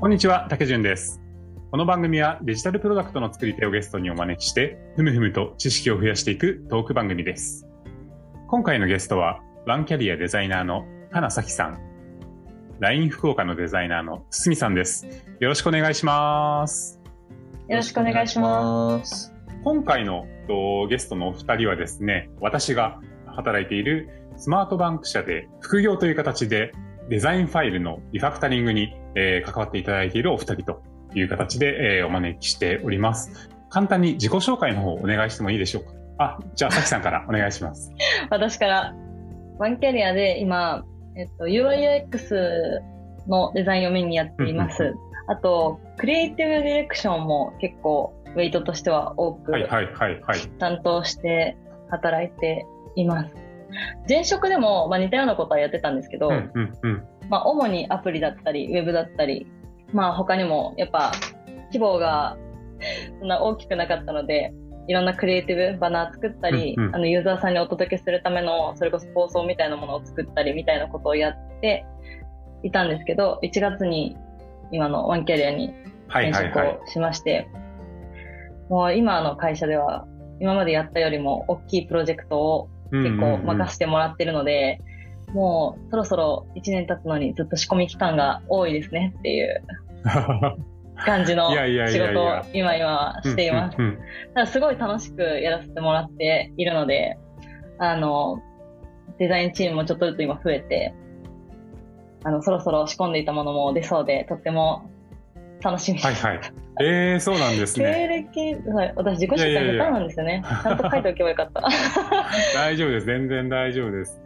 こんにちは、竹潤です。この番組はデジタルプロダクトの作り手をゲストにお招きして、ふむふむと知識を増やしていくトーク番組です。今回のゲストは、ワンキャリアデザイナーの花咲さん、LINE 福岡のデザイナーの堤さんです。よろしくお願いします。よろしくお願いします。今回のとゲストのお二人はですね、私が働いているスマートバンク社で副業という形でデザインファイルのリファクタリングに、えー関わっていただいているお二人という形で、えーお招きしております。簡単に自己紹介の方お願いしてもいいでしょうか？あ、じゃあ、さきさんからお願いします。私から、ワンキャリアで今、えっと、UIUX のデザインをメインにやっていまうんす。あと、クリエイティブディレクションも結構、ウェイトとしては多くはいはいはいはい。担当して働いています。前職でも、まあ、似たようなことはやってたんですけど、うんうんうん。まあ、主にアプリだったり、ウェブだったり、まあ、他にも、やっぱ、規模が そんな大きくなかったので、いろんなクリエイティブバナー作ったり、うんうんあの、ユーザーさんにお届けするための、それこそ放送みたいなものを作ったりみたいなことをやっていたんですけど、1月に今のワンキャリアにはい転職。をしまして、もう今の会社では、今までやったよりも大きいプロジェクトを結構任せてもらってるので、もうそろそろ1年経つのにずっと仕込み期間が多いですねっていう 感じの仕事を今今はしています。ただすごい楽しくやらせてもらっているので、あの、デザインチームもちょっとずつ今増えて、あの、そろそろ仕込んでいたものも出そうで、とっても楽しみです。はいはい。えー、そうなんです経ね。歴、はい、私自己紹介下手なんですよね。ちゃんと書いておけばよかった。大丈夫です。全然大丈夫です。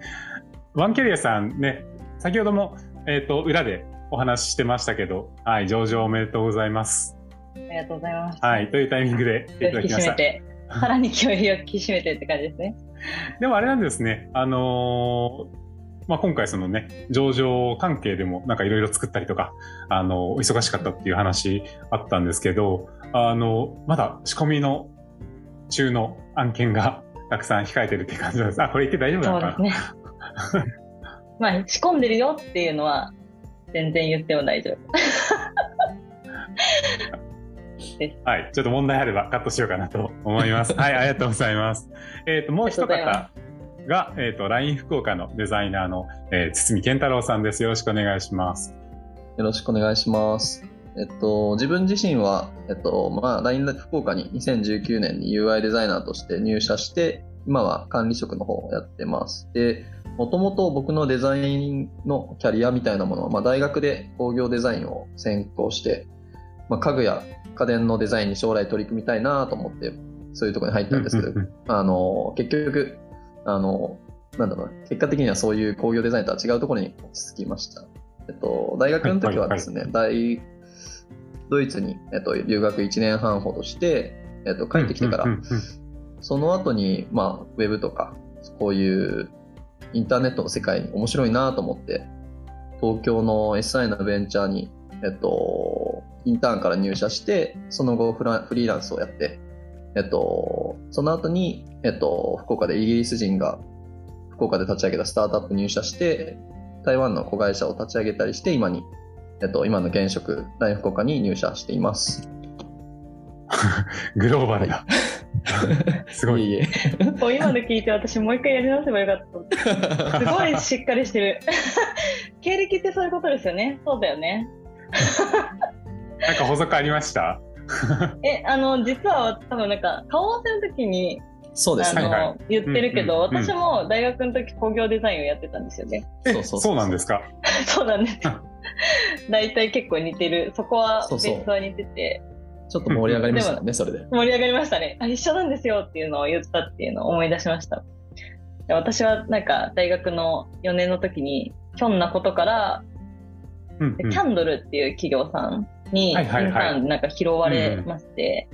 ワンキャリアさんね、先ほども、えっ、と、裏でお話ししてましたけど、はい、上場おめでとうございます。ありがとうございます。はい、というタイミングでいただ引ききました。締めて、さらに気を引き締めてって感じですね。でもあれなんですね、あのーまあ、今回そのね、上場関係でもなんかいろいろ作ったりとか、あのお忙しかったっていう話あったんですけど、あの、まだ仕込みの中の案件がたくさん控えてるって感じなんです。あ、これ言って大丈夫なそのかな？うですね。まあ、仕込んでるよっていうのは、全然言っても大丈夫。はい。ちょっと問題あればカットしようかなと思います。はい、ありがとうございます。えっ、と、もう一方が、えっ、と、LINE 福岡のデザイナーの、えー、堤健太郎さんです。よろしくお願いします。よろしくお願いします。えっと、自分自身は、えっと、まあ、LINE 福岡に2019年に UI デザイナーとして入社して、今は管理職の方をやってます。で、もともと僕のデザインのキャリアみたいなものは、まあ、大学で工業デザインを専攻して、まあ、家具や家電のデザインに将来取り組みたいなと思って、そういうところに入ったんですけど、あの、結局、あの、なんだろうな、結果的にはそういう工業デザインとは違うところに落ち着きました。えっと、大学の時はですね、大、ドイツに、えっと、留学1年半ほどして、えっと、帰ってきてからその後に、まあ、ウェブとか、こういうインターネットの世界に面白いなと思って、東京の SI のベンチャーに、えっと、インターンから入社して、その後フリーランスをやって、えっと、その後に、えっと、福岡でイギリス人が福岡で立ち上げたスタートアップ入社して、台湾の子会社を立ち上げたりして、今に、えっと、今の現職、LINE 福岡に入社しています。グローバルだ。すごい。いえいえ。もう今の聞いて私もう一回やり直せばよかった。すごいしっかりしてる。経歴ってそういうことですよね。そうだよね。なんか補足ありました？え、あの、実は多分なんか、顔合わせの時に、そうですね。はいは言ってるけど、うんうんうん私も大学の時工業デザインをやってたんですよね。えそうそうそうそうなんですか？そうなんですよ。大体結構似てる。そこは、ベそうそうースは似てて、ちょっと盛り上がりましたね、それで。盛り上がりましたね。あ、一緒なんですよっていうのを言ったっていうのを思い出しました。で私はなんか大学の4年の時に、ひょんなことから、うんうんキャンドルっていう企業さんに、インターンでなんか拾われまして、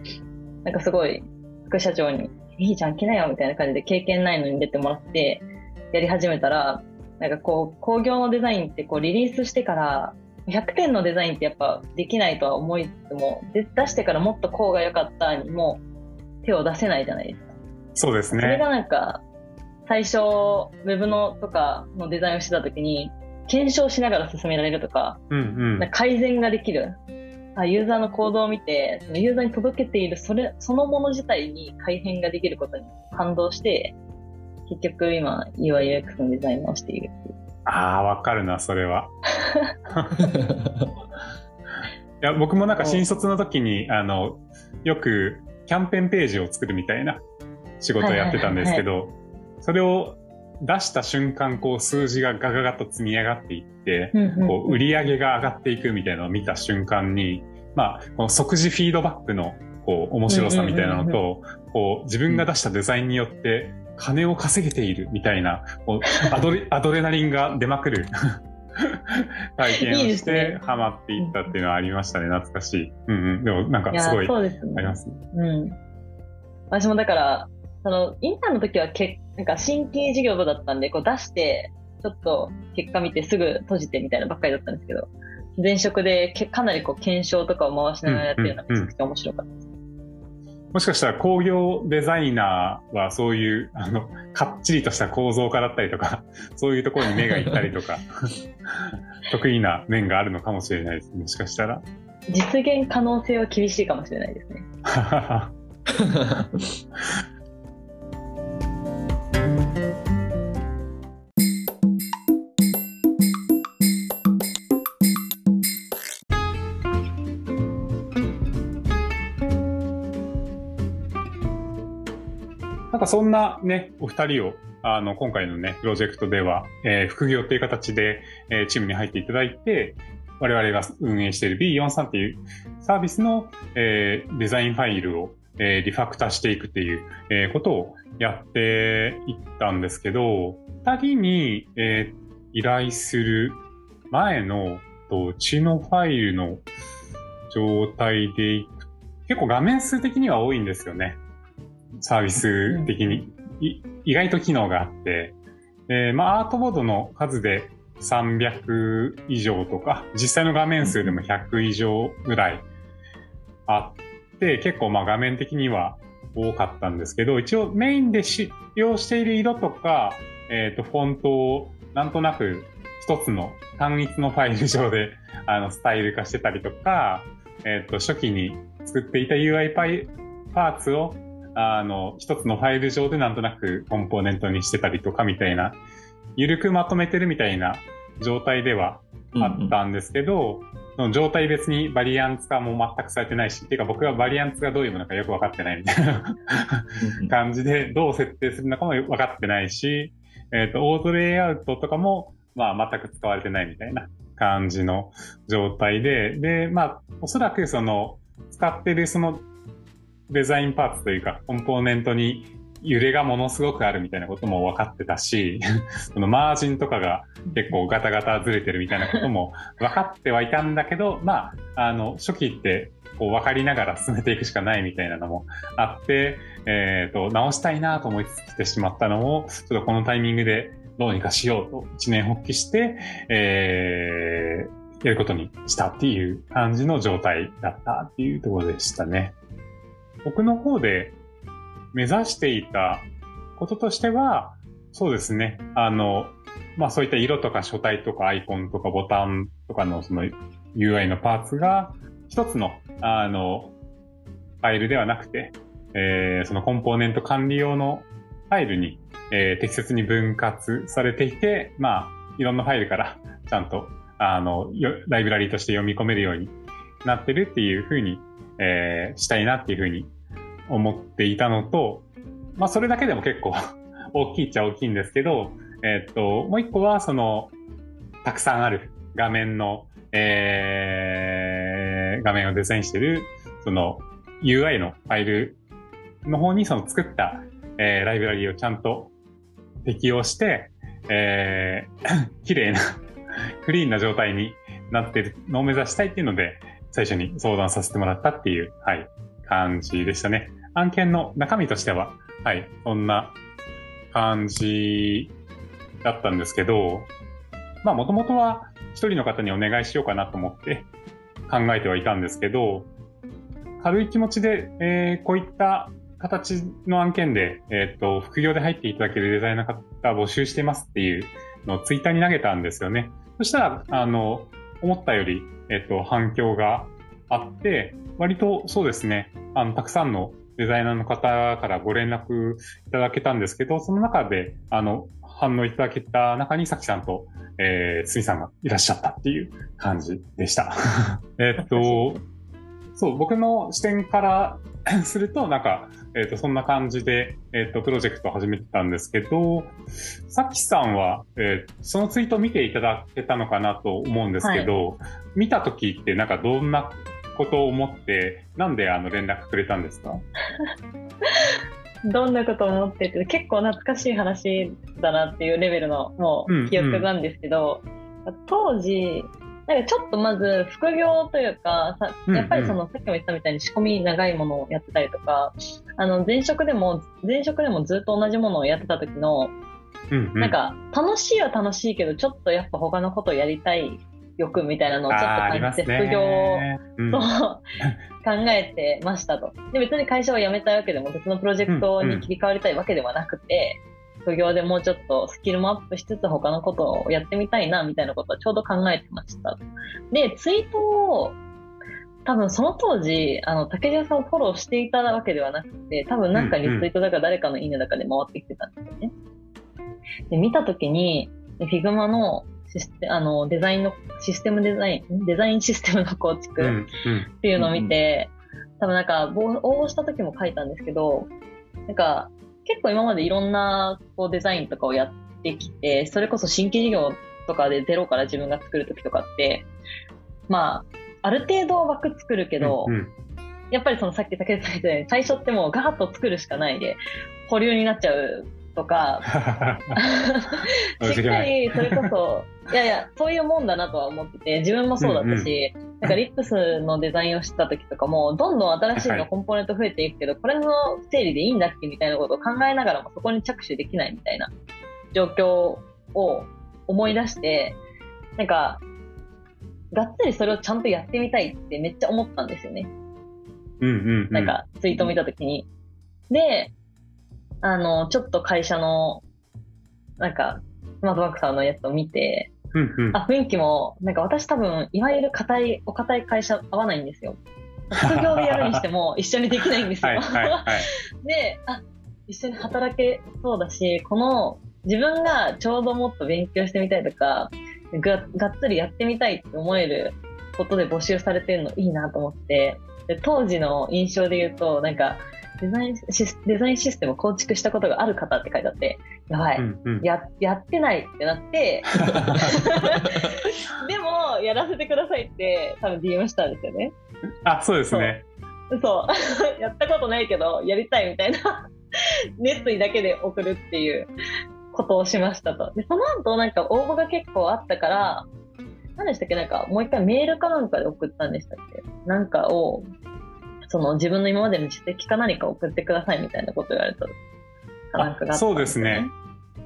なんかすごい副社長に、いいじゃん、来なよみたいな感じで経験ないのに出てもらって、やり始めたら、なんかこう、工業のデザインってこうリリースしてから、100点のデザインってやっぱできないとは思いつつも、で出してからもっとこうが良かったにも手を出せないじゃないですか。そうですね。それがなんか、最初、ウェブのとかのデザインをしてた時に、検証しながら進められるとか、うんうん。改善ができる。あユーザーの行動を見て、そのユーザーに届けているそれ、そのもの自体に改変ができることに感動して、結局今 UI UX のデザインをしているっていう。ああ、わかるな、それは。いや、僕もなんか新卒の時に、あの、よくキャンペーンページを作るみたいな仕事をやってたんですけど、それを出した瞬間、こう数字がガガガッと積み上がっていって、こう売り上げが上がっていくみたいなのを見た瞬間に、まあ、この即時フィードバックのこう面白さみたいなのと、こう自分が出したデザインによって金を稼げているみたいな、アドレ アドレナリンが出まくる 体験をしてねハマっていったっていうのはありましたね、懐かしい。うんうん。でもなんかすごいそうですねありますね。うん。私もだから、その、インターンの時はけ、なんか新規事業部だったんで、こう出して、ちょっと結果見てすぐ閉じてみたいなばっかりだったんですけど、前職でけかなりこう検証とかを回しながらやってるのがめちゃくちゃ面白かったです。もしかしたら工業デザイナーはそういう、あの、かっちりとした構造化だったりとか、そういうところに目がいったりとか、得意な面があるのかもしれないです。もしかしたら。実現可能性は厳しいかもしれないですね。そんなね、お二人を、あの、今回のね、プロジェクトでは、えー副業っていう形で、えーチームに入っていただいて、我々が運営している B43 っていうサービスの、えーデザインファイルを、えーリファクターしていくっていう、えーことをやっていったんですけど、二人に、えー依頼する前の、とうちのファイルの状態でいく結構画面数的には多いんですよね。サービス的に。い意外と機能があって。で、まあ、アートボードの数で300以上とか、実際の画面数でも100以上ぐらいあって、結構まあ画面的には多かったんですけど、一応メインで使用している色とか、えっ、と、フォントをなんとなく一つの単一のファイル上であのスタイル化してたりとか、えっ、と、初期に作っていた UI パイパーツをあの、一つのファイル上でなんとなくコンポーネントにしてたりとかみたいな、ゆるくまとめてるみたいな状態ではあったんですけど、その状態別にバリアンツ化も全くされてないし、っていうか僕はバリアンツがどういうものかよくわかってないみたいな感じで、どう設定するのかも分かってないし、えっ、と、オートレイアウトとかも、まあ、全く使われてないみたいな感じの状態で、で、まあ、おそらくその、使ってるそのデザインパーツというか、コンポーネントに揺れがものすごくあるみたいなことも分かってたし、そのマージンとかが結構ガタガタずれてるみたいなことも分かってはいたんだけど、まあ、あの、初期ってこう分かりながら進めていくしかないみたいなのもあって、えっ、と、直したいなと思いつつ来てしまったのを、ちょっとこのタイミングでどうにかしようと一年発起して、えー、やることにしたっていう感じの状態だったっていうところでしたね。僕の方で目指していたこととしては、そうですね。あの、まあそういった色とか書体とかアイコンとかボタンとかのその UI のパーツが一つの、あの、ファイルではなくて、えーそのコンポーネント管理用のファイルに、えー適切に分割されていて、まあ、いろんなファイルからちゃんと、あの、ライブラリーとして読み込めるようになってるっていうふうに、えーしたいなっていうふうに思っていたのと、まあ、それだけでも結構 大きいっちゃ大きいんですけど、えーっと、もう一個は、その、たくさんある画面の、えー画面をデザインしてる、その、UI のファイルの方にその作った、えーライブラリをちゃんと適用して、えー 綺麗な、クリーンな状態になってるのを目指したいっていうので、最初に相談させてもらったっていう、はい、感じでしたね。案件の中身としては、はい、そんな感じだったんですけど、まあ、もともとは一人の方にお願いしようかなと思って考えてはいたんですけど、軽い気持ちで、えーこういった形の案件で、えっ、と、副業で入っていただけるデザイナーの方募集してますっていうのをツイッターに投げたんですよね。そしたら、あの、思ったより、えっと、反響があって、割とそうですね、あの、たくさんのデザイナーの方からご連絡いただけたんですけど、その中で、あの、反応いただけた中に、さきさんと、えー、すみさんがいらっしゃったっていう感じでした。えっと、そう、僕の視点からすると、なんか、えっ、ー、と、そんな感じで、えっ、ー、と、プロジェクトを始めてたんですけど、さきさんは、えー、そのツイートを見ていただけたのかなと思うんですけど、はい、見たときってなんかどんなことを思って、なんであの連絡くれたんですか？どんなことを思ってって結構懐かしい話だなっていうレベルのもう記憶なんですけど、うんうん、当時なんかちょっとまず副業というかさやっぱりそのさっきも言ったみたいに仕込み長いものをやってたりとかあの前職でも前職でもずっと同じものをやってた時の、うんうん、なんか楽しいは楽しいけどちょっとやっぱ他のことをやりたい欲みたいなのをちょっと感じて、副業と、考えてましたと。で、別に会社を辞めたいわけでも別のプロジェクトに切り替わりたいわけではなくて、副業でもうちょっとスキルもアップしつつ他のことをやってみたいな、みたいなことはちょうど考えてました。で、ツイートを、多分その当時、あの、竹島さんをフォローしていたわけではなくて、多分なんかリツイートだか誰かのいいねだかで回ってきてたんですよね。で、見たときに、Figma のシステあのデザインのシステムデザインデザインシステムの構築っていうのを見て、多分なんか応募した時も書いたんですけどなんか結構今までいろんなこうデザインとかをやってきてそれこそ新規事業とかでゼロから自分が作る時とかってまあある程度枠作るけど、うんうん、やっぱりそのさっき竹内さん言ったように最初ってもうガーッと作るしかないで保留になっちゃうとか しっかりそれこそいやいや、そういうもんだなとは思ってて、自分もそうだったし、うんうん、なんかリップスのデザインをしてた時とかも、どんどん新しいのコンポーネント増えていくけど、はい、これの整理でいいんだっけみたいなことを考えながらもそこに着手できないみたいな状況を思い出して、なんか、がっつりそれをちゃんとやってみたいってめっちゃ思ったんですよね。うんうん、うん、なんか、ツイート見たときに。で、あの、ちょっと会社の、なんか、スマートバンクさんのやつを見て、うんうん、あ雰囲気も、なんか私多分、いわゆる硬い、お堅い会社合わないんですよ。副業でやるにしても 一緒にできないんですよ。はいはいはい、で、あ、一緒に働けそうだし、この自分がちょうどもっと勉強してみたいとか、ががっつりやってみたいって思えることで募集されてるのいいなと思って、で当時の印象で言うと、なんか、デザインシデザインシステムを構築したことがある方って書いてあって、やばい、うんうん、ややってないってなって、でも、やらせてくださいって多分 DM したんですよね。あ、そうですね。そう。やったことないけど、やりたいみたいな 熱意だけで送るっていうことをしましたと。で、その後なんか応募が結構あったから、何でしたっけ？なんかもう一回メールかなんかで送ったんでしたっけ？なんかをその自分の今までの実績か何か送ってくださいみたいなこと言われたなんか、ね、そうですね。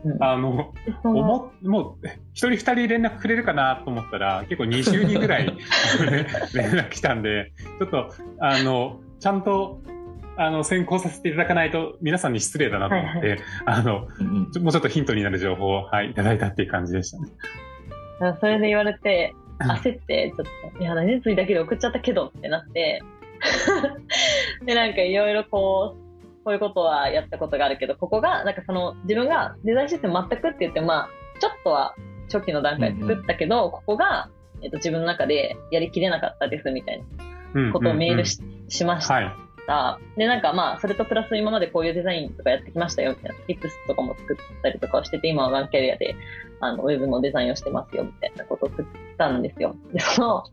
うん、あの、ももう、一人二人連絡くれるかなと思ったら、結構20人ぐらい 連絡来たんで、ちょっと、あの、ちゃんと、あの、先行させていただかないと、皆さんに失礼だなと思って、はいはい、あの、もうちょっとヒントになる情報を、はい、いただいたっていう感じでしたね。それで言われて、焦って、ちょっと、いや、熱意だけで送っちゃったけどってなって、で、なんかいろいろこう、こういうことはやったことがあるけど、ここが、なんかその、自分がデザインシステム全くって言って、まあ、ちょっとは初期の段階で作ったけど、うんうん、ここが、えっと、自分の中でやりきれなかったですみたいなことをメールしうんうんうん、しました。はいで、なんかまあ、それとプラス今までこういうデザインとかやってきましたよ、みたいな。ィップスとかも作ったりとかをしてて、今はワンキャリアで、あの、ウェブのデザインをしてますよ、みたいなことを送ったんですよ。で、その、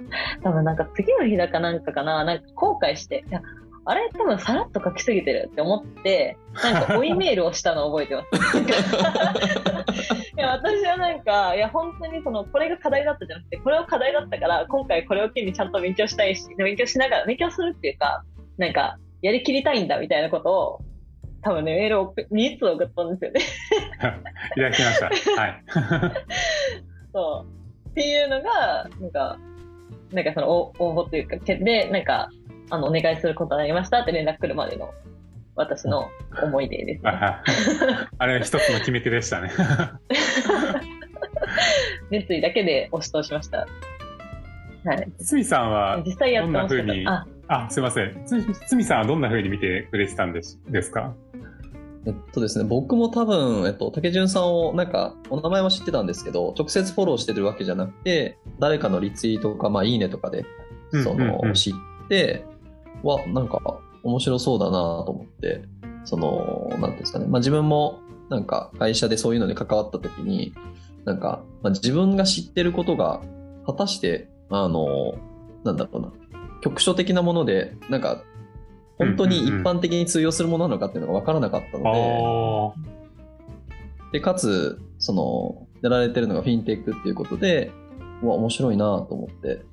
多分なんか次の日だかなんかかな、なんか後悔して、いや、あれ？多分さらっと書きすぎてるって思って、なんか追いメールをしたのを覚えてます。いや、私はなんか、いや、本当にその、これが課題だったじゃなくて、これを課題だったから、今回これを機にちゃんと勉強したいし、勉強しながら、勉強するっていうか、なんか、やりきりたいんだみたいなことを、多分ね、メールを2つ送ったんですよねいただきました。はい。そう。っていうのが、なんか、なんかその応募というか、で、なんか、あの、お願いすることになりましたって連絡来るまでの私の思い出です、ね、あれ一つの決め手でしたね。熱意だけで押し通しました。はい。堤さんは、実際やってましたあ、あ、すいません。つ堤さんはどんな風に見てくれてたんですですか？えっとですね、僕も多分、えっと、竹潤さんを、なんか、お名前は知ってたんですけど、直接フォローしてるわけじゃなくて、誰かのリツイートとか、まあ、いいねとかで、その、知って、わ、なんか、面白そうだなと思って、その、なんですかね、まあ、自分も、なんか、会社でそういうのに関わった時に、なんか、まあ、自分が知ってることが、果たして、あの、なんだろうな、局所的なもので、なんか、本当に一般的に通用するものなのかっていうのが分からなかったので、あで、かつ、その、やられてるのがフィンテックっていうことで、うわ、面白いなと思って、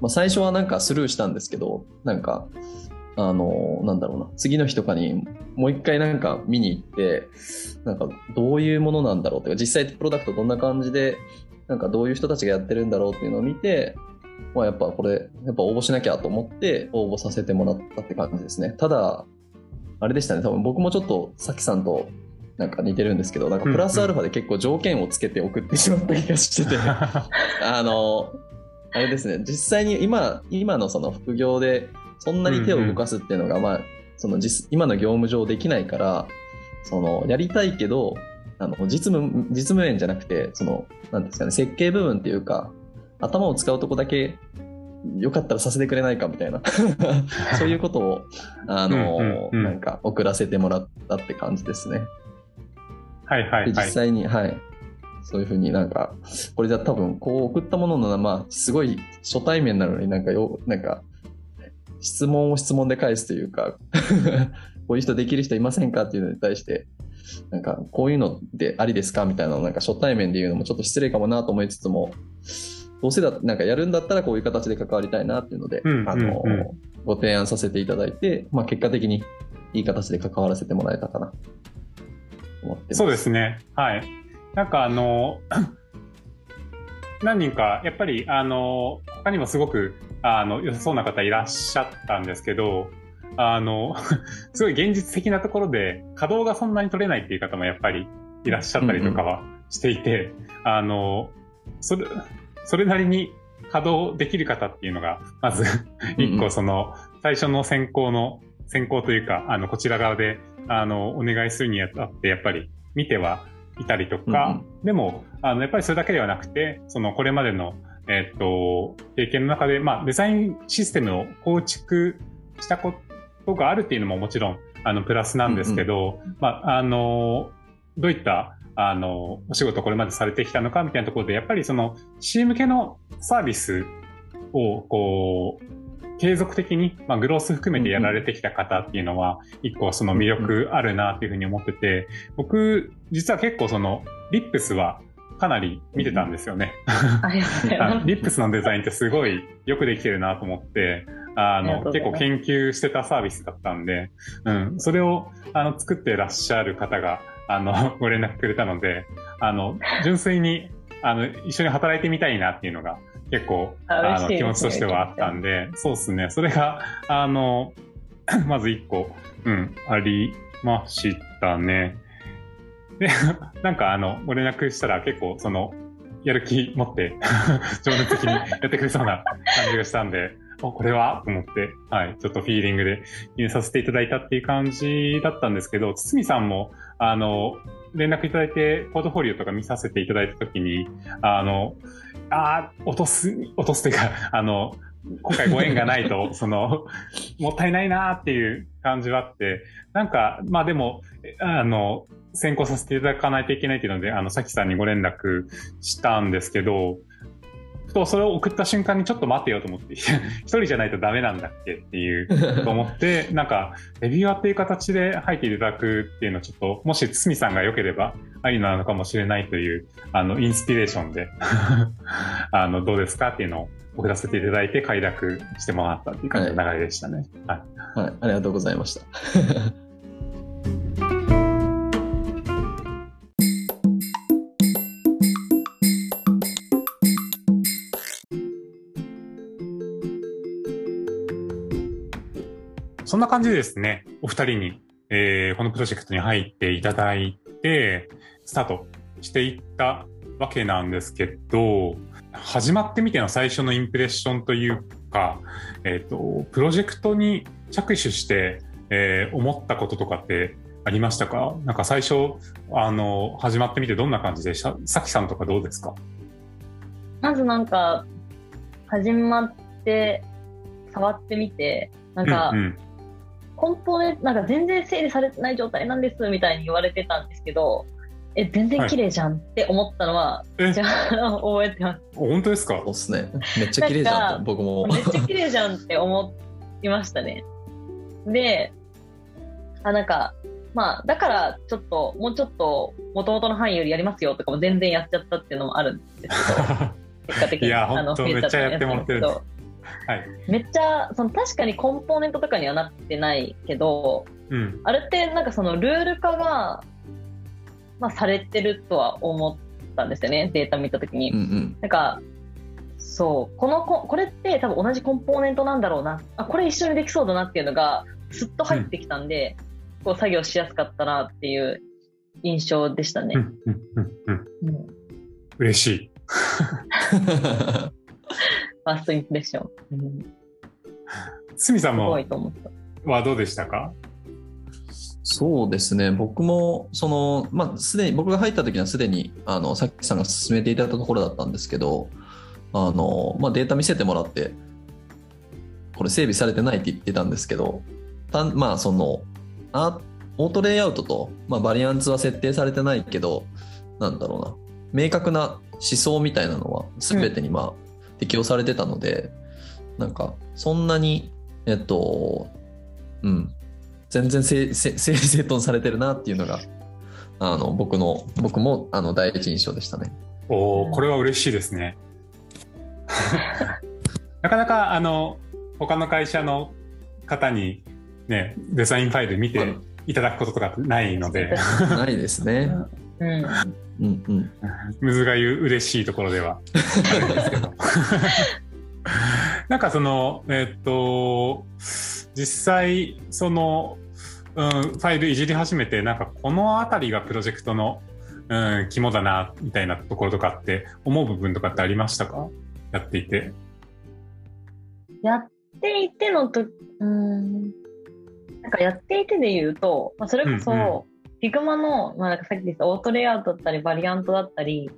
まあ最初はなんかスルーしたんですけど、なんか、あの、なんだろうな、次の日とかにもう一回なんか見に行って、なんかどういうものなんだろうとか、実際プロダクトどんな感じで、なんかどういう人たちがやってるんだろうっていうのを見て、まあやっぱこれ、やっぱ応募しなきゃと思って応募させてもらったって感じですね。ただ、あれでしたね、多分僕もちょっとさきさんとなんか似てるんですけど、なんかプラスアルファで結構条件をつけて送ってしまった気がしてて、あ。あの、あれですね、実際に今、今のその副業で、そんなに手を動かすっていうのが、まあ、その実、今の業務上できないから、その、やりたいけど、あの、実務、実務面じゃなくて、その、なんですかね、設計部分っていうか、頭を使うとこだけ、よかったらさせてくれないかみたいな、そういうことを、あの、うんうんうんなんか送らせてもらったって感じですね。はいはいはい。際に、はい。そういうふうになんか、これじゃ多分、こう送ったものの、まあ、すごい初対面なのになんかよ、なんか、質問を質問で返すというか、こういう人できる人いませんかっていうのに対して、なんか、こういうのでありですかみたいななんか初対面で言うのもちょっと失礼かもなと思いつつも、どうせだ、なんかやるんだったらこういう形で関わりたいなっていうので、うんあの、うんうんご提案させていただいて、まあ結果的にいい形で関わらせてもらえたかな、と思って。そうですね。はい。なんかあの、何人か、やっぱり、あの、他にもすごく、あの、良さそうな方いらっしゃったんですけど、あの、すごい現実的なところで、稼働がそんなに取れないっていう方もやっぱりいらっしゃったりとかはしていて、あの、それ、それなりに稼働できる方っていうのが、まず、一個その、最初の選考の、選考というか、あの、こちら側で、あの、お願いするにあたって、やっぱり見てはいたりとか、でも、あの、やっぱりそれだけではなくて、その、これまでの、えっと、経験の中で、まあ、デザインシステムを構築したことがあるっていうのももちろん、あの、プラスなんですけど、まあ、あの、どういった、あの、お仕事をこれまでされてきたのかみたいなところで、やっぱりその、C 向けのサービスを、こう、継続的に、まあ、グロース含めてやられてきた方っていうのは、一個その魅力あるなっていうふうに思ってて、僕、実は結構その、リップスはかなり見てたんですよね。リップスのデザインってすごいよくできてるなと思って、あの、結構研究してたサービスだったんで、うん、それを、あの、作ってらっしゃる方が、あの、ご連絡くれたので、あの、純粋に、あの、一緒に働いてみたいなっていうのが、結構、ああの、気持ちとしてはあったんで、そうですね。それが、あの、まず一個、うん、ありましたね。で、なんかあの、ご連絡したら結構、その、やる気持って、情熱的にやってくれそうな感じがしたんで、お、これは？と思って、はい、ちょっとフィーリングで入れさせていただいたっていう感じだったんですけど、堤さんも、あの、連絡いただいて、ポートフォリオとか見させていただいたときに、あの、あー落とす、落とすというか、あの、今回ご縁がないと、その、もったいないなーっていう感じはあって、なんか、まあでも、えあの、先行させていただかないといけないっていうので、あの、さきさんにご連絡したんですけど、ふとそれを送った瞬間にちょっと待てよと思って、一人じゃないとダメなんだっけっていう、と思って、なんか、レビュアーっていう形で入っていただくっていうのはちょっと、もし堤さんが良ければありなのかもしれないという、あの、インスピレーションで、あの、どうですかっていうのを送らせていただいて快諾してもらったっていう感じの流れでしたね。はい。はい、ありがとうございました。そんな感じでですね、お二人に、えーこのプロジェクトに入っていただいて、スタートしていったわけなんですけど、始まってみての最初のインプレッションというか、えっ、ー、と、プロジェクトに着手して、えー、思ったこととかってありましたか？なんか最初、あの、始まってみてどんな感じでした？さきさんとかどうですか？まずなんか、始まって、触ってみて、なんか、うんうん、コンポーネント、なんか全然整理されてない状態なんですみたいに言われてたんですけど、え、全然綺麗じゃんって思ったのは、はい、じゃあ、覚えてます。本当ですか？そうっすね。めっちゃ綺麗じゃん僕も。めっちゃ綺麗じゃんって思いましたね。で、あ、なんか、まあ、だから、ちょっと、もうちょっと、もともとの範囲よりやりますよとかも全然やっちゃったっていうのもあるんですけど、結果的に。いや、本当めっちゃやってもらってるんです。はい、めっちゃその確かにコンポーネントとかにはなってないけど、うん、あれってなんかそのルール化が、まあ、されてるとは思ったんですよねデータ見た時に。うんうん、なんかそうこのここれって多分同じコンポーネントなんだろうなあこれ一緒にできそうだなっていうのがすっと入ってきたんで、うん、こう作業しやすかったなっていう印象でしたね。うんうんうんうん、嬉しい。ファーストインプレッション。すみさんも。はどうでした。かそうですね、僕もその、まあ、すでに僕が入った時にはすでにあのさっきさんが進めていただいたところだったんですけど、あのまあ、データ見せてもらって、これ整備されてないって言ってたんですけど、たまあ、そのあオートレイアウトと、まあ、バリアンツは設定されてないけど、なんだろうな、明確な思想みたいなのは全てに、まあ、適用されてたので、なんか、そんなに、えっと、うん、全然 整理整頓されてるなっていうのが、あの、僕の、僕も、あの、第一印象でしたね。おおこれは嬉しいですね。なかなか、あの、他の会社の方に、ね、デザインファイル見ていただくこととかないので。ないですね。うん。うんうん。むずがゆ嬉しいところではあるんですけど。なんかその、えっと、実際、その、うん、ファイルいじり始めて、なんかこのあたりがプロジェクトの、うん、肝だな、みたいなところとかって思う部分とかってありましたか？やっていて。やっていてのと、うん、なんかやっていてで言うと、まあ、それこそ、うんうん Figma の、まあ、なんかさっき言ったオートレイアウトだったり、バリアントだったり、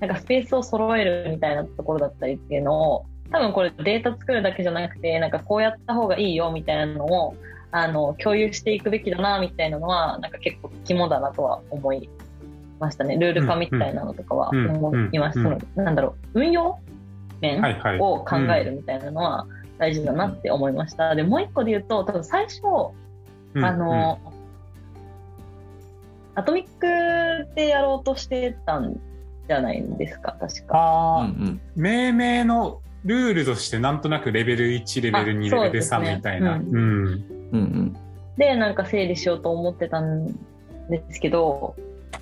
なんかスペースを揃えるみたいなところだったりっていうのを、多分これデータ作るだけじゃなくて、なんかこうやった方がいいよみたいなのを、あの、共有していくべきだな、みたいなのは、なんか結構肝だなとは思いましたね。ルール化みたいなのとかは思いました。なんだろう、運用面を考えるみたいなのは大事だなって思いました。で、もう一個で言うと、多分最初、あの、アトミックでやろうとしてたんじゃないですか、確か。ああ、うんうん、命名のルールとしてなんとなくレベル1、レベル2、レベル3みたいな。うん。で、なんか整理しようと思ってたんですけど、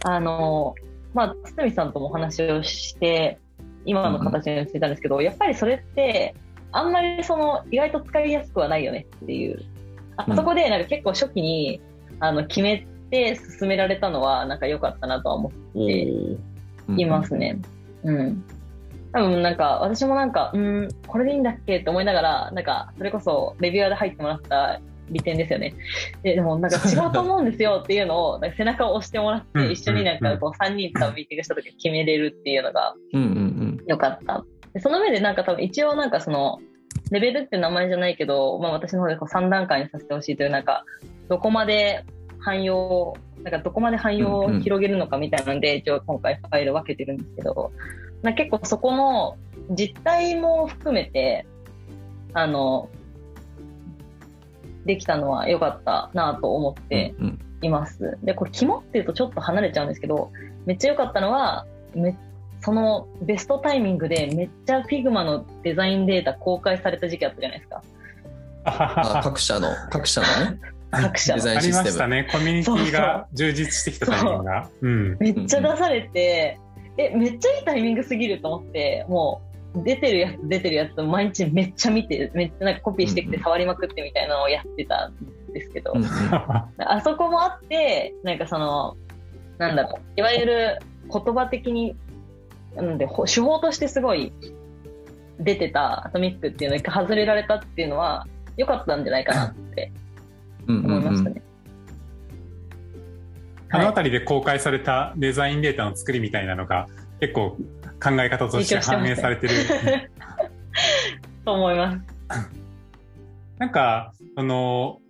あの、まあ、堤さんともお話をして、今の形にしてたんですけど、うん、やっぱりそれって、あんまりその、意外と使いやすくはないよねっていう。あそこで、なんか結構初期に、あの、決めて進められたのは、なんか良かったなとは思っていますね。うん、うん多分なんか、私もなんか、うん、これでいいんだっけって思いながら、なんか、それこそレビュアーで入ってもらった利点ですよね。で、でもなんか違うと思うんですよっていうのを、背中を押してもらって、一緒になんかこう3人とミーティングした時決めれるっていうのが、よかった。でその上でなんか多分一応なんかその、レベルって名前じゃないけど、まあ私の方でこう3段階にさせてほしいというなんか、どこまで汎用、なんかどこまで汎用を広げるのかみたいなので、一応今回ファイル分けてるんですけど、な結構そこの実態も含めて、あの、できたのは良かったなと思っています。うんうん、で、これ肝っていうとちょっと離れちゃうんですけど、めっちゃ良かったのは、めそのベストタイミングでめっちゃ Figma のデザインデータ公開された時期あったじゃないですか。各社の、各社のね。各社デザインシステム。ありましたね。コミュニティが充実してきたタイミングが。めっちゃ出されて、え、めっちゃいいタイミングすぎると思って、もう、出てるやつ出てるやつ毎日めっちゃ見て、めっちゃなんかコピーしてきて触りまくってみたいなのをやってたんですけど、あそこもあって、なんかその、なんだろう、いわゆる言葉的になので、ほ手法としてすごい出てたアトミックっていうのを一回外れられたっていうのは、良かったんじゃないかなって思いましたね。あの辺りで公開されたデザインデータの作りみたいなのが結構考え方として反映されてる。と思います。なんか、その、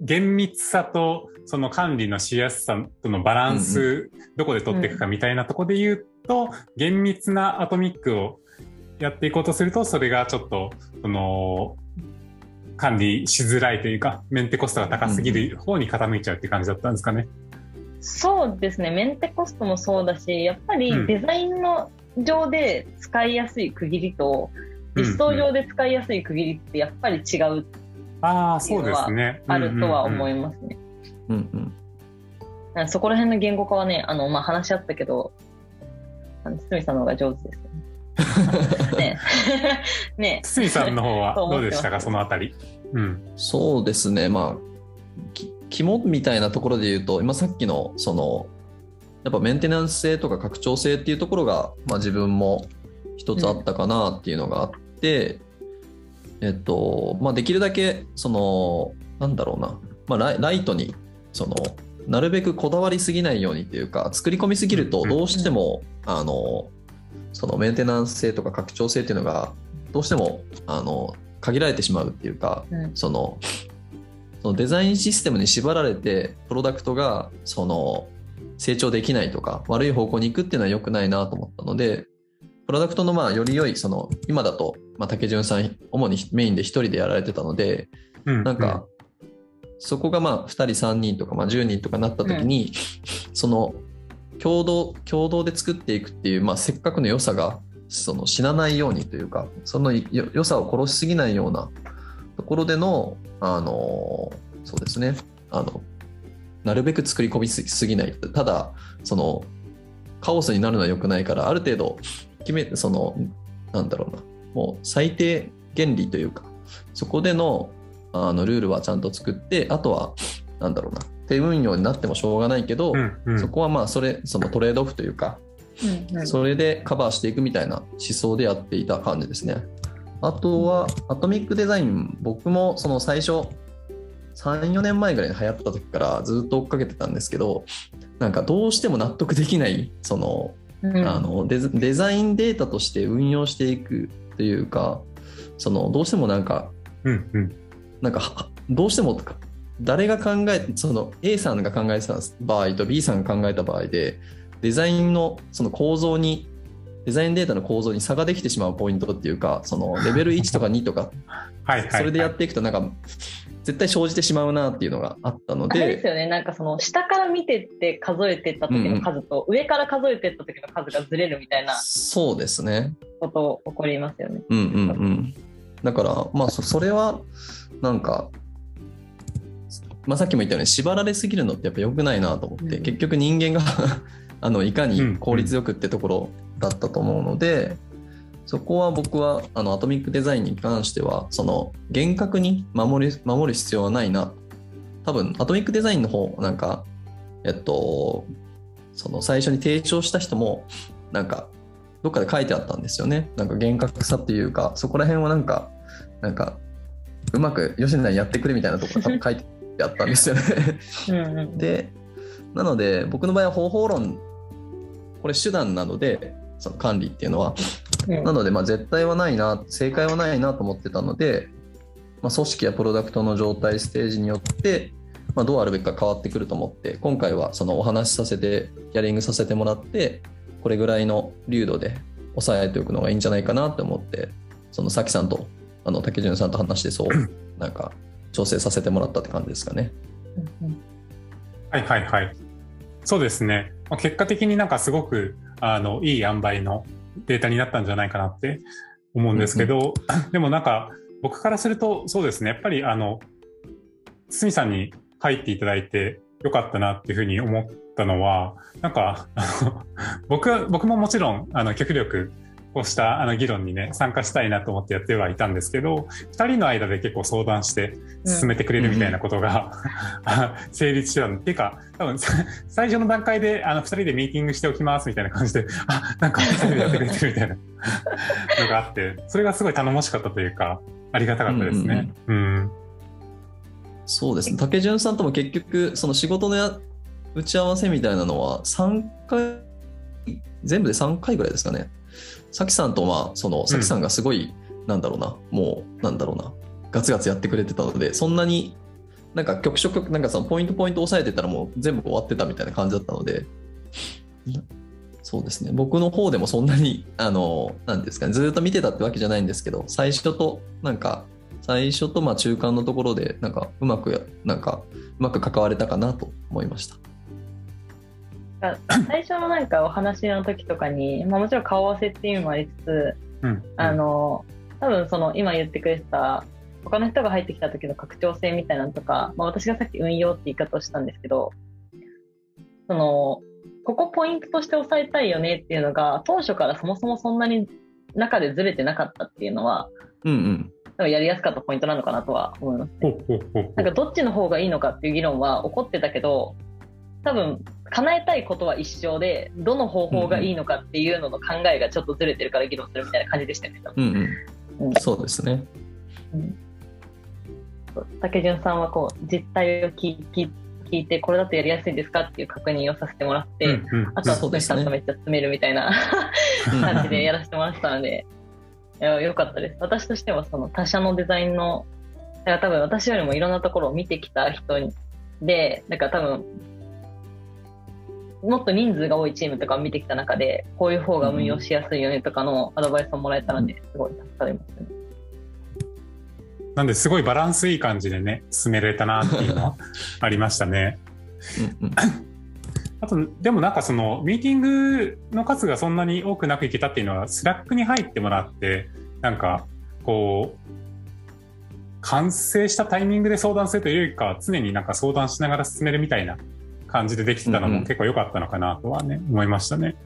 厳密さとその管理のしやすさとのバランス、どこで取っていくかみたいなところで言うと、厳密なアトミックをやっていこうとすると、それがちょっと、その、管理しづらいというか、メンテコストが高すぎる方に傾いちゃうって感じだったんですかね。そうですね、メンテコストもそうだし、やっぱりデザインの上で使いやすい区切りと、実装上で使いやすい区切りってやっぱり違う、ああ、そうですね。あるとは思いいますね。うんうんなんかそこら辺の言語化はね、あの、まあ、話し合ったけど、あの、堤さんの方が上手ですよね。ね。ね。堤さんの方は どうでしたか、そのあたり。うん。そうですね、まあ、き肝みたいなところで言うと、今さっきの、その、やっぱメンテナンス性とか拡張性っていうところが、まあ、自分も一つあったかなっていうのがあって、えっと、まあ、できるだけ、その、なんだろうな、まあ、ライライトに、その、なるべくこだわりすぎないようにっていうか、作り込みすぎると、どうしても、あの、そのメンテナンス性とか拡張性っていうのが、どうしても、あの、限られてしまうっていうか、うんそのそのデザインシステムに縛られてプロダクトがその成長できないとか悪い方向に行くっていうのは良くないなと思ったのでプロダクトのまあより良いその今だと、まあ、竹潤さん主にメインで1人でやられてたのでうんなんか、そこがまあ2人3人とかまあ10人とかなった時に、その共同共同で作っていくっていう、まあ、せっかくの良さがその死なないようにというかそのよ良さを殺しすぎないようなところでのあのそうですね。あのなるべく作り込みすぎない。ただそのカオスになるのは良くないからある程度決めそのなんだろうな。もう最低原理というかそこでのあのルールはちゃんと作ってあとはなんだろうな。手運用になってもしょうがないけど、うんうん。そこはまあそれそのトレードオフというかうんうん。それでカバーしていくみたいな思想でやっていた感じですね。あとは、アトミックデザイン、僕もその最初、3、4年前ぐらいに流行った時からずっと追っかけてたんですけど、なんかどうしても納得できない、その、うん。あのデザデザインデータとして運用していくというか、そのどうしてもなんか、うんうん。なんかはどうしても誰が考えその A さんが考えてた場合と B さんが考えた場合でデザインのその構造にデザインデータの構造に差ができてしまうポイントっていうかそのレベル1とか2とか はいはいはい。それでやっていくとなんか絶対生じてしまうなっていうのがあったのあれですでよね、なんかその下から見てって数えてった時の数と、上から数えてった時の数がずれるみたいなそうですね。こと起こりますよね。うんうんうん。だからまあそそれはなんかまあ、さっきも言ったように縛られすぎるのってやっぱ良くないなと思って、うん。結局人間が あのいかに効率よくってところだったと思うので、そこは僕はあのアトミックデザインに関してはその厳格に守り守る必要はないな。多分アトミックデザインの方なんかえっとその最初に提唱した人もなんかどっかで書いてあったんですよね。なんか厳格さっていうかそこら辺はなんかなんかうまく吉野にやってくれみたいなところ多分書いてあったんですよね。うんうん、でなので僕の場合は方法論これ手段なのでその管理っていうのは。うん。なのでまあ絶対はないな正解はないなと思ってたので、まあ、組織やプロダクトの状態ステージによって、まあ、どうあるべきか変わってくると思って今回はそのお話しさせてヒアリングさせてもらってこれぐらいの流度で抑えておくのがいいんじゃないかなと思ってそのさきさんとあの竹潤さんと話してそう なんか調整させてもらったって感じですかね。うんはいはいはい。そうですね。まあ結果的になんかすごく、あの、いい塩梅のデータになったんじゃないかなって思うんですけど、でもなんか、僕からすると、そうですね。やっぱり、あの、堤さんに入っていただいてよかったなっていうふうに思ったのは、なんか、僕は、僕ももちろん、あの、極力、こうしたあの議論にね、参加したいなと思ってやってはいたんですけど、二人の間で結構相談して進めてくれるみたいなことが、うん、成立してたの。っていうか、多分最初の段階であの二人でミーティングしておきますみたいな感じで、あ、なんか二人でやってくれてるみたいな のがあって、それがすごい頼もしかったというか、ありがたかったですね。うん、うん、そうですね。竹潤さんとも結局、その仕事のや打ち合わせみたいなのは3回、全部で3回ぐらいですかね。さきさんとまあそのさきさんがすごい、うん、なんだろうなもうなんだろうなガツガツやってくれてたのでそんなになんか局所局なんかそのポイントポイント押さえてたらもう全部終わってたみたいな感じだったのでそうですね僕の方でもそんなにあの何ですかねずっと見てたってわけじゃないんですけど最初となんか最初とまあ中間のところでなんかうまくなんかうまく関われたかなと思いました。最初のなんかお話の時とかに、まあ、もちろん顔合わせっていうのもありつつ、うん、あの多分その今言ってくれてた他の人が入ってきた時の拡張性みたいなのとか、まあ、私がさっき運用って言い方をしたんですけどそのここポイントとして押さえたいよねっていうのが当初からそもそもそんなに中でずれてなかったっていうのは、うんうん、やりやすかったポイントなのかなとは思いますね。なんかどっちの方がいいのかっていう議論は起こってたけど多分叶えたいことは一緒でどの方法がいいのかっていうのの考えがちょっとずれてるから議論するみたいな感じでしたよね。うんうん、そうですね。うん、竹潤さんはこう実態を聞聞聞いてこれだとやりやすいですかっていう確認をさせてもらって、うんうん、あとはスクショめっちゃ詰めるみたいな感じでやらせてもらってたので。いやよかったです。私としてはその他社のデザインのだから多分私よりもいろんなところを見てきた人で、だから多分もっと人数が多いチームとかを見てきた中で、こういう方が運用しやすいよねとかのアドバイスをもらえたので、すごい助かりますね。なんですごいバランスいい感じでね、進められたなっていうのは ありましたね。あと、でもなんかその、ミーティングの数がそんなに多くなくいけたっていうのは、 Slack に入ってもらって、なんか、こう、完成したタイミングで相談するというよりか、常になんか相談しながら進めるみたいな感じでできてたのも結構良かったのかなとはね、うんうん、思いましたね。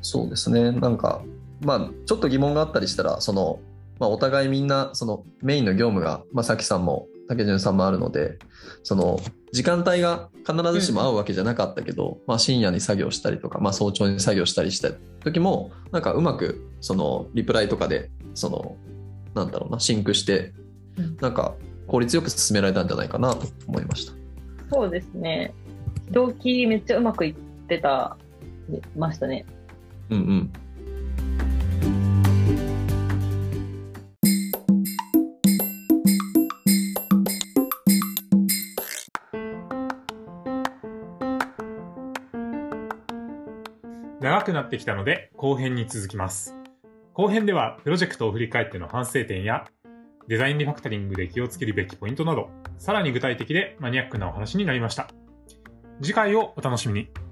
そうですね。なんか、まあ、ちょっと疑問があったりしたら、その、まあ、お互いみんな、そのメインの業務が、まあ、さきさんも竹潤さんもあるので、その、時間帯が必ずしも合うわけじゃなかったけど、うん、まあ、深夜に作業したりとか、まあ、早朝に作業したりした時も、なんかうまく、その、リプライとかで、その、なんだろうな、シンクして、なんか効率よく進められたんじゃないかなと思いました。そうですね。動機めっちゃうまくいってた、ましたね。うんうん。長くなってきたので後編に続きます。後編ではプロジェクトを振り返っての反省点やデザインリファクタリングで気をつけるべきポイントなど、さらに具体的でマニアックなお話になりました。次回をお楽しみに。